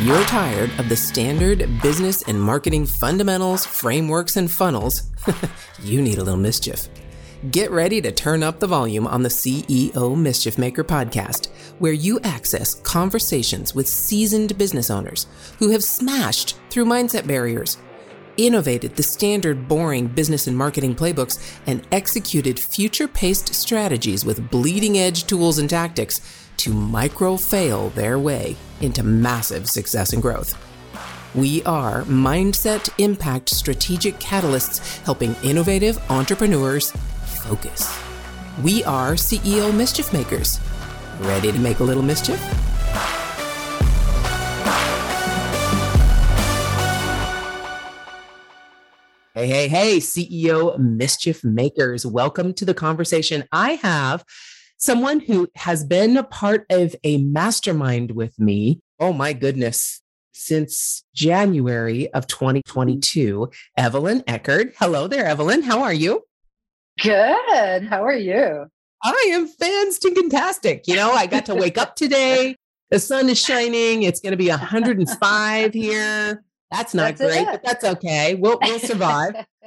You're tired of the standard business and marketing fundamentals, frameworks, and funnels, you need a little mischief. Get ready to turn up the volume on the CEO Mischief Maker podcast, where you access conversations with seasoned business owners who have smashed through mindset barriers, innovated the standard boring business and marketing playbooks, and executed future paced strategies with bleeding edge tools and tactics to micro fail their way into massive success and growth. We are Mindset Impact Strategic Catalysts helping innovative entrepreneurs focus. We are CEO Mischief Makers. Ready to make a little mischief? Hey, hey, hey, CEO Mischief Makers. Welcome to the conversation. I have someone who has been a part of a mastermind with me. Oh my goodness. Since January of 2022, Evelyn Eccard. Hello there, Evelyn. How are you? Good. How are you? I am fan stinking tastic. You know, I got to wake up today. The sun is shining. It's going to be 105 here. That's not that's great, it. but that's okay. We'll we'll survive.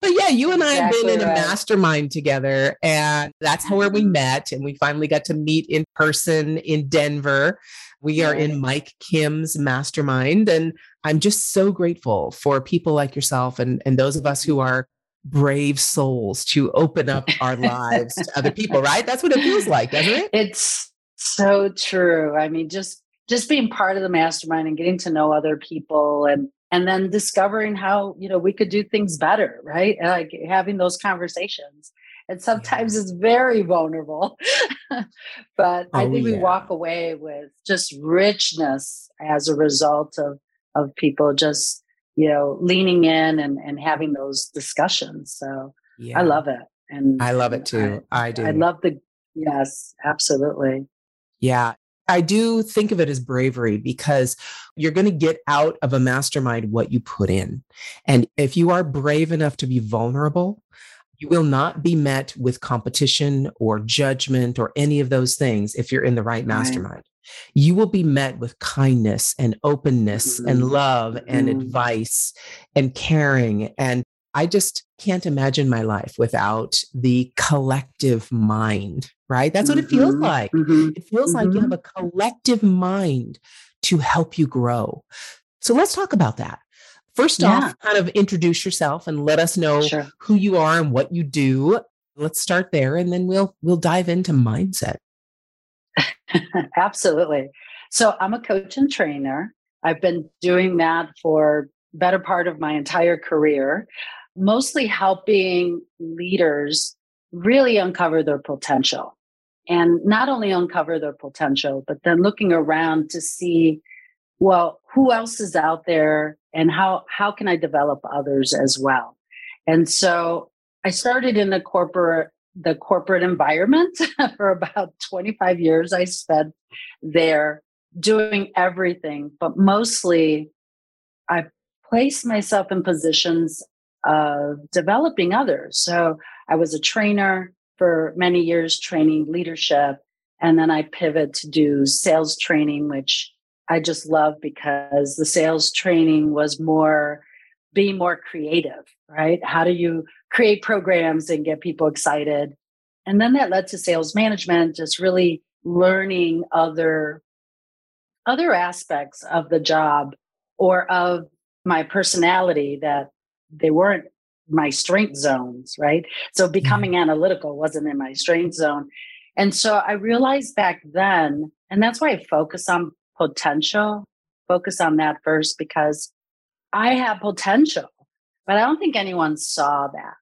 but yeah, you and I have been in a mastermind together, and that's where we mm-hmm. met. And we finally got to meet in person in Denver. We are in Mike Kim's mastermind, and I'm just so grateful for people like yourself and and those of us who are brave souls to open up our lives to other people, right? That's what it feels like, doesn't it? It's so true. I mean, just just being part of the mastermind and getting to know other people and and then discovering how, you know, we could do things better, right? Like having those conversations. And sometimes yeah. it's very vulnerable. but oh, I think yeah. we walk away with just richness as a result of of people just you know, leaning in and, and having those discussions. So yeah. I love it. And I love it too. I, I do. I love the, yes, absolutely. Yeah. I do think of it as bravery because you're going to get out of a mastermind what you put in. And if you are brave enough to be vulnerable, you will not be met with competition or judgment or any of those things if you're in the right mastermind. Right you will be met with kindness and openness mm-hmm. and love and mm-hmm. advice and caring. And I just can't imagine my life without the collective mind, right? That's what it feels mm-hmm. like. Mm-hmm. It feels like you have mm-hmm. a collective mind to help you grow. So let's talk about that. First yeah. off, kind of introduce yourself and let us know sure. who you are and what you do. Let's start there and then we'll we'll dive into mindset. Absolutely. So I'm a coach and trainer. I've been doing that for better part of my entire career, mostly helping leaders really uncover their potential. And not only uncover their potential, but then looking around to see, well, who else is out there and how how can I develop others as well? And so I started in the corporate the corporate environment for about 25 years. I spent there doing everything, but mostly I placed myself in positions of developing others. So I was a trainer for many years, training leadership. And then I pivot to do sales training, which I just love because the sales training was more be more creative, right? How do you create programs and get people excited? And then that led to sales management, just really learning other other aspects of the job or of my personality that they weren't my strength zones, right? So becoming mm-hmm. analytical wasn't in my strength zone. And so I realized back then, and that's why I focus on potential, focus on that first because I have potential, but I don't think anyone saw that,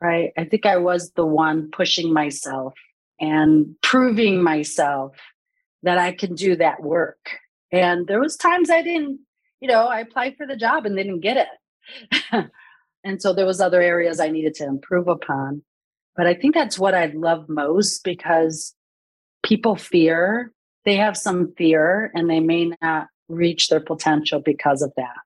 right? I think I was the one pushing myself and proving myself that I can do that work. And there was times I didn't, you know, I applied for the job and didn't get it. and so there was other areas I needed to improve upon. But I think that's what I love most because people fear, they have some fear and they may not reach their potential because of that.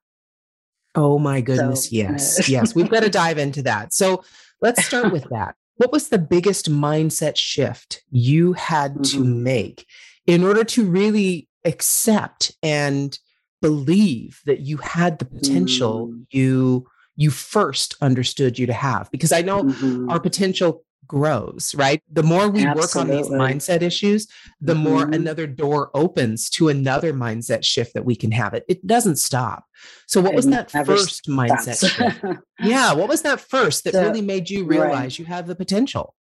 Oh my goodness. So, yes. yes. We've got to dive into that. So let's start with that. What was the biggest mindset shift you had mm-hmm. to make in order to really accept and believe that you had the potential Mm. you you first understood you to have because i know Mhm. our potential grows right the more we work on these mindset issues the more Mhm. another door opens to another mindset shift that we can have it it doesn't stop so what was that first mindset shift yeah what was that first that So- really made you right. realize you have the potential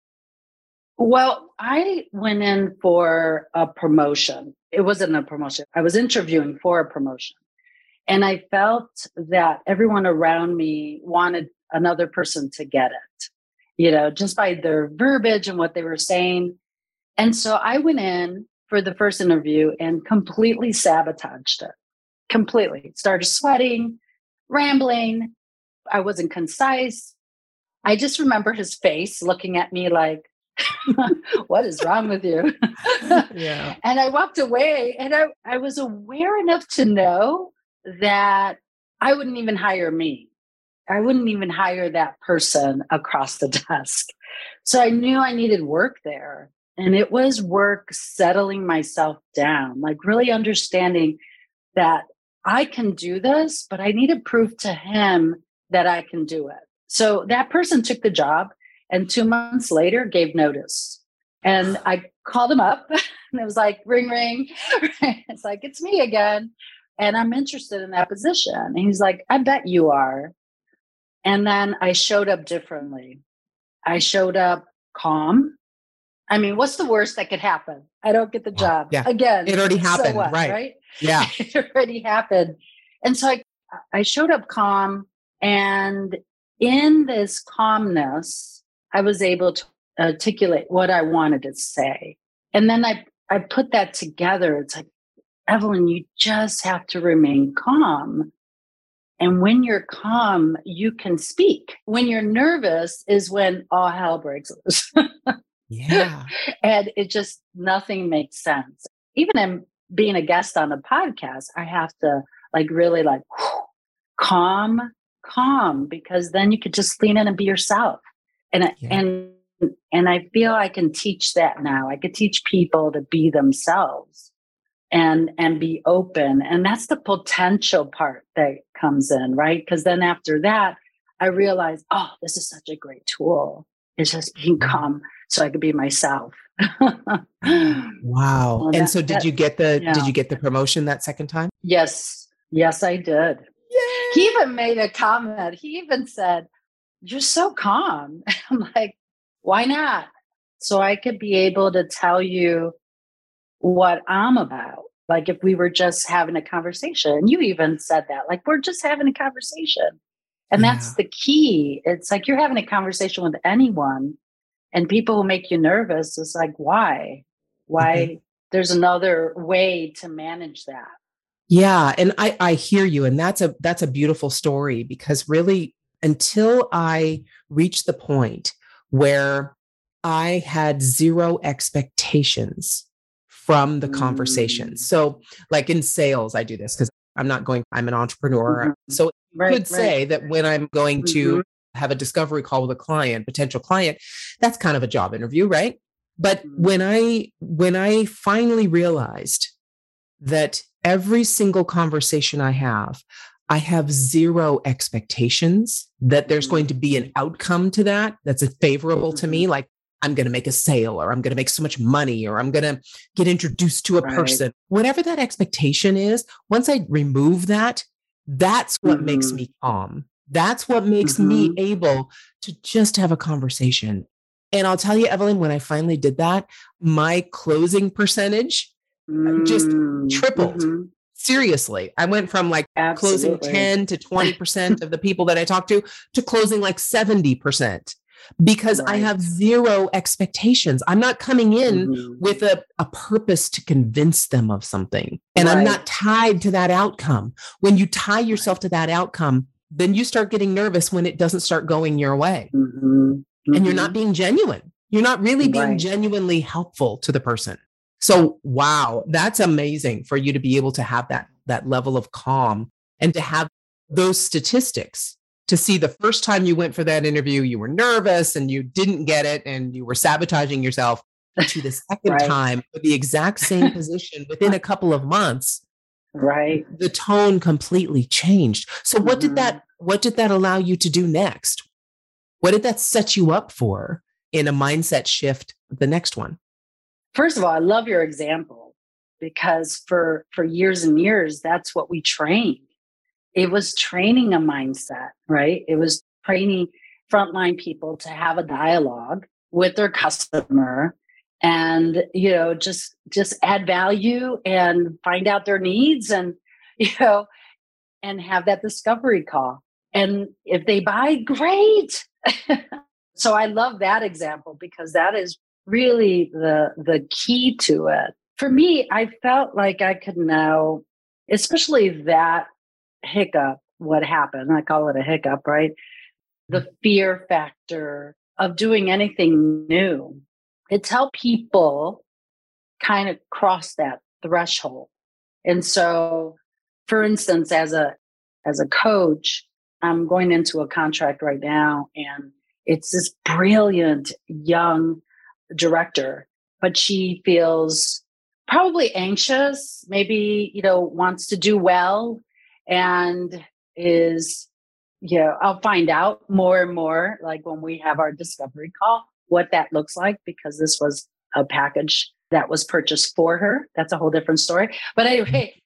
Well, I went in for a promotion. It wasn't a promotion. I was interviewing for a promotion. And I felt that everyone around me wanted another person to get it, you know, just by their verbiage and what they were saying. And so I went in for the first interview and completely sabotaged it. Completely. Started sweating, rambling. I wasn't concise. I just remember his face looking at me like, what is wrong with you? yeah and I walked away and I, I was aware enough to know that I wouldn't even hire me. I wouldn't even hire that person across the desk. So I knew I needed work there. And it was work settling myself down, like really understanding that I can do this, but I need to prove to him that I can do it. So that person took the job and two months later gave notice. And I called him up and it was like, ring, ring. it's like, it's me again. And I'm interested in that position. And he's like, I bet you are. And then I showed up differently. I showed up calm. I mean, what's the worst that could happen? I don't get the job Yeah. again. It already so happened, what, right. Right. yeah it already happened. And so I, I showed up calm. And in this calmness, I was able to articulate what I wanted to say. And then I, I put that together. It's like, Evelyn, you just have to remain calm. And when you're calm, you can speak. When you're nervous is when all hell breaks loose. yeah and it just nothing makes sense even in being a guest on a podcast i have to like really like calm calm because then you could just lean in and be yourself and Yeah. and and i feel i can teach that now i could teach people to be themselves and and be open and that's the potential part that comes in right because then after that i realized oh this is such a great tool it's just being Mm-hmm. calm so I could be myself. wow Well, and so did that- you get the yeah. did you get the promotion that second time yes, yes, I did. He even made a comment. He even said, You're so calm. I'm like, Why not? So I could be able to tell you what I'm about. Like if we were just having a conversation. You even said that, like, we're just having a conversation. And that's the key. It's like you're having a conversation with anyone, and people who make you nervous is like, why? Mm-hmm. Why? There's another way to manage that. Yeah, and I I hear you and that's a that's a beautiful story because really until I reached the point where I had zero expectations from the conversation. Mm. So like in sales I do this cuz I'm not going I'm an entrepreneur. Mhm. So Right. could say that when I'm going to Mhm. have a discovery call with a client, potential client, that's kind of a job interview, right? But Mhm. when I when I finally realized that every single conversation I have, I have zero expectations that there's going to be an outcome to that that's favorable to me. Like I'm going to make a sale or I'm going to make so much money or I'm going to get introduced to a Right. person. Whatever that expectation is, once I remove that, that's what makes Mhm. me calm. That's what makes me Mhm. able to just have a conversation. And I'll tell you, Evelyn, when I finally did that, my closing percentage just Mm, tripled. mhm. seriously, I went from like closing 10 to 20% of the people that I talked to to closing like 70% because I have zero expectations. I'm not coming in Mhm. with a, a purpose to convince them of something. And I'm not tied to that outcome. When you tie yourself to that outcome, then you start getting nervous when it doesn't start going your way. Mhm. And you're not being genuine. You're not really being Right. genuinely helpful to the person. So wow, that's amazing for you to be able to have that that level of calm and to have those statistics to see the first time you went for that interview you were nervous and you didn't get it and you were sabotaging yourself to the second Right. time for the exact same position within a couple of months right the tone completely changed so what mm-hmm. did that mm-hmm. what did that allow you to do next what did that set you up for in a mindset shift the next one first of all i love your example because for for years and years that's what we trained it was training a mindset right? It was training frontline people to have a dialogue with their customer and you know just just add value and find out their needs and you know and have that discovery call. And if they buy great! So i love that example because that is really the the key to it. For me i felt like i could now especially that hiccup what happened i call it a hiccup right? The mm. fear factor of doing anything new. It's how people kind of cross that threshold. And so, for instance, as a as a coach, I'm going into a contract right now, and it's this brilliant young director, but she feels probably anxious, maybe, you know, wants to do well and is, you know, I'll find out more and more like when we have our discovery call what that looks like because this was a package that was purchased for her. That's a whole different story. But mm-hmm. anyway,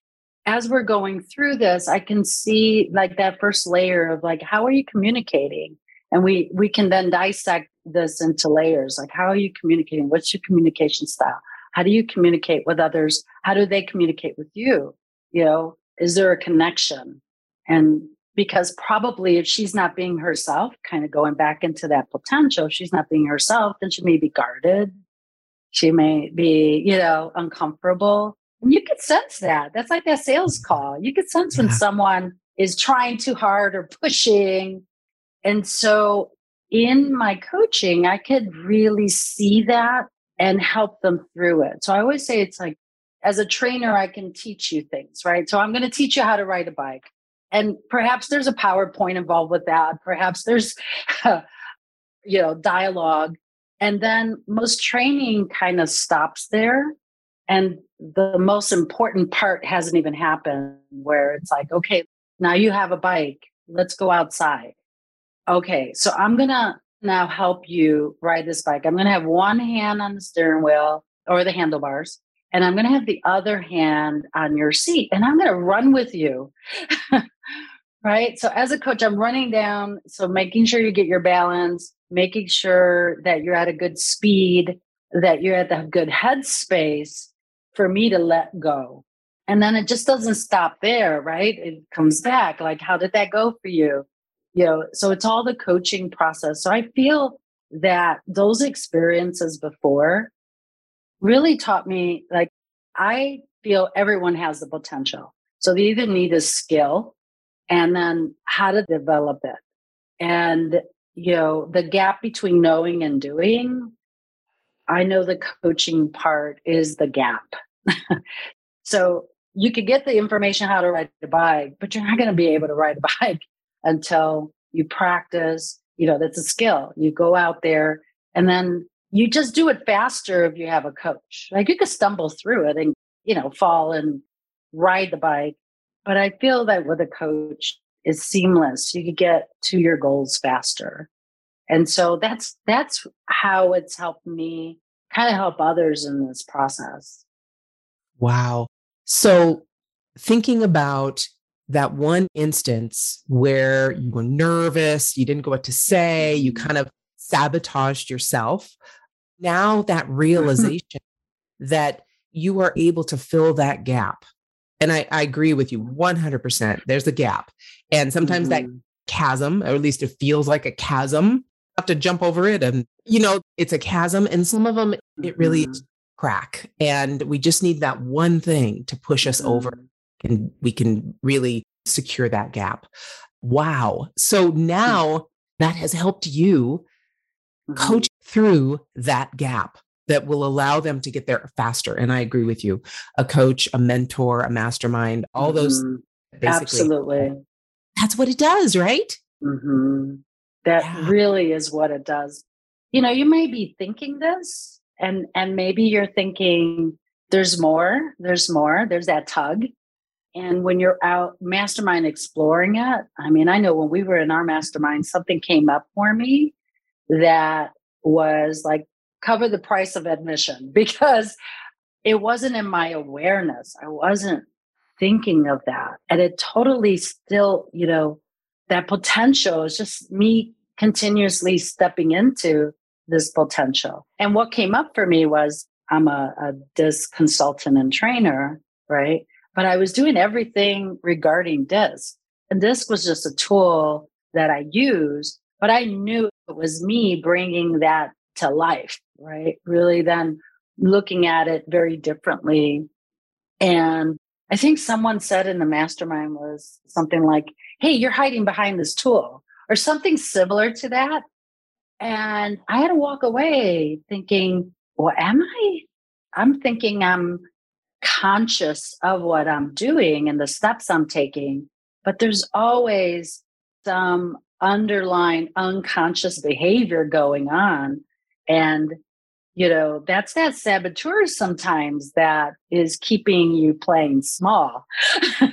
as we're going through this, I can see like that first layer of like, how are you communicating? And we we can then dissect this into layers. Like, how are you communicating? What's your communication style? How do you communicate with others? How do they communicate with you? You know, is there a connection? And because probably if she's not being herself, kind of going back into that potential, she's not being herself, then she may be guarded. She may be, you know, uncomfortable. And you could sense that. That's like that sales mm. call. You could sense when someone is trying too hard or pushing. And so in my coaching, I could really see that and help them through it. So I always say it's like, as a trainer, I can teach you things, right? So I'm going to teach you how to ride a bike. And perhaps there's a powerpoint involved with that. Perhaps there's you know dialogue. And then most training kind of stops there. And the most important part hasn't even happened where it's like okay now you have a bike. Let's go outside. Okay so i'm gonna now help you ride this bike. I'm gonna have one hand on the steering wheel or the handlebars and i'm gonna have the other hand on your seat and i'm gonna run with you right? So as a coach, I'm running down, so making sure you get your balance, making sure that you're at a good speed, that you're at the good headspace for me to let go. And then it just doesn't stop there, right? It comes back like, how did that go for you? You know, so it's all the coaching process. So I feel that those experiences before really taught me like, I feel everyone has the potential. So they either need a skill and then how to develop it. And, you know, the gap between knowing and doing, I know the coaching part is the gap. so you could get the information how to ride a bike, but you're not going to be able to ride a bike until you practice. You know, that's a skill. You go out there and then you just do it faster if you have a coach. Like you could stumble through it and, you know, fall and ride the bike but I feel that with a coach is seamless. You could get to your goals faster. And so that's that's how it's helped me kind of help others in this process. Wow. So thinking about that one instance where you were nervous, you didn't know what to say, you mm-hmm. kind of sabotaged yourself. Now that realization that you are able to fill that gap and I, I agree with you 100%. There's a gap. And sometimes mm-hmm. that chasm, or at least it feels like a chasm, have to jump over it. And, you know, it's a chasm. And some of them, mm-hmm. it really mm-hmm. crack. And we just need that one thing to push us mm-hmm. over and we can really secure that gap. Wow. So now that has helped you mm-hmm. coach through that gap that will allow them to get there faster. And I agree with you. A coach, a mentor, a mastermind, all those mm-hmm. Absolutely. That's what it does, right? Mm-hmm. That yeah. really is what it does. You know, you may be thinking this and and maybe you're thinking there's more, there's more, there's that tug. And when you're out mastermind exploring it, I mean, I know when we were in our mastermind, something came up for me that was like cover the price of admission because it wasn't in my awareness. I wasn't thinking of that. And it totally still, you know, that potential is just me continuously stepping into this potential. And what came up for me was I'm a, a disc consultant and trainer, right? But I was doing everything regarding disc. And disc was just a tool that I used, but I knew it was me bringing that to life, right? Really then looking at it very differently. And I think someone said in the mastermind was something like, Hey, you're hiding behind this tool or something similar to that. And I had to walk away thinking, well, am I? I'm thinking I'm conscious of what I'm doing and the steps I'm taking, but there's always some underlying unconscious behavior going on. And, you know, that's that saboteur sometimes that is keeping you playing small.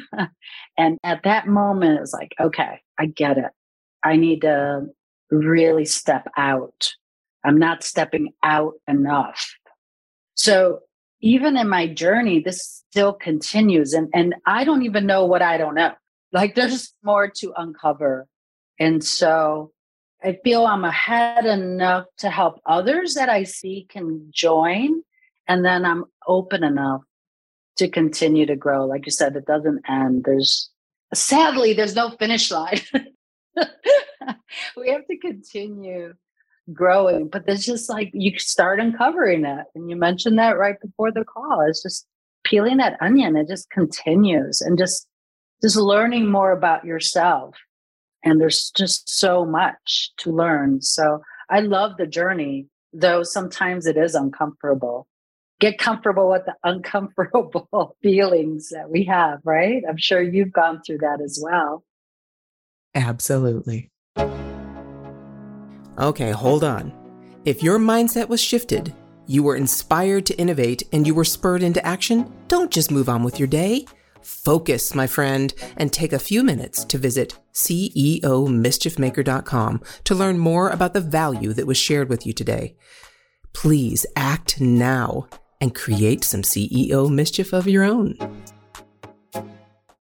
and at that moment, it's like, okay, I get it. I need to really step out. I'm not stepping out enough. So even in my journey, this still continues. And, and I don't even know what I don't know. Like there's more to uncover. And so I feel I'm ahead enough to help others that I see can join. And then I'm open enough to continue to grow. Like you said, it doesn't end. There's sadly, there's no finish line. we have to continue growing, but there's just like you start uncovering it. And you mentioned that right before the call. It's just peeling that onion. It just continues and just just learning more about yourself. And there's just so much to learn. So I love the journey, though sometimes it is uncomfortable. Get comfortable with the uncomfortable feelings that we have, right? I'm sure you've gone through that as well. Absolutely. Okay, hold on. If your mindset was shifted, you were inspired to innovate, and you were spurred into action, don't just move on with your day. Focus, my friend, and take a few minutes to visit CEOmischiefmaker.com to learn more about the value that was shared with you today. Please act now and create some CEO mischief of your own.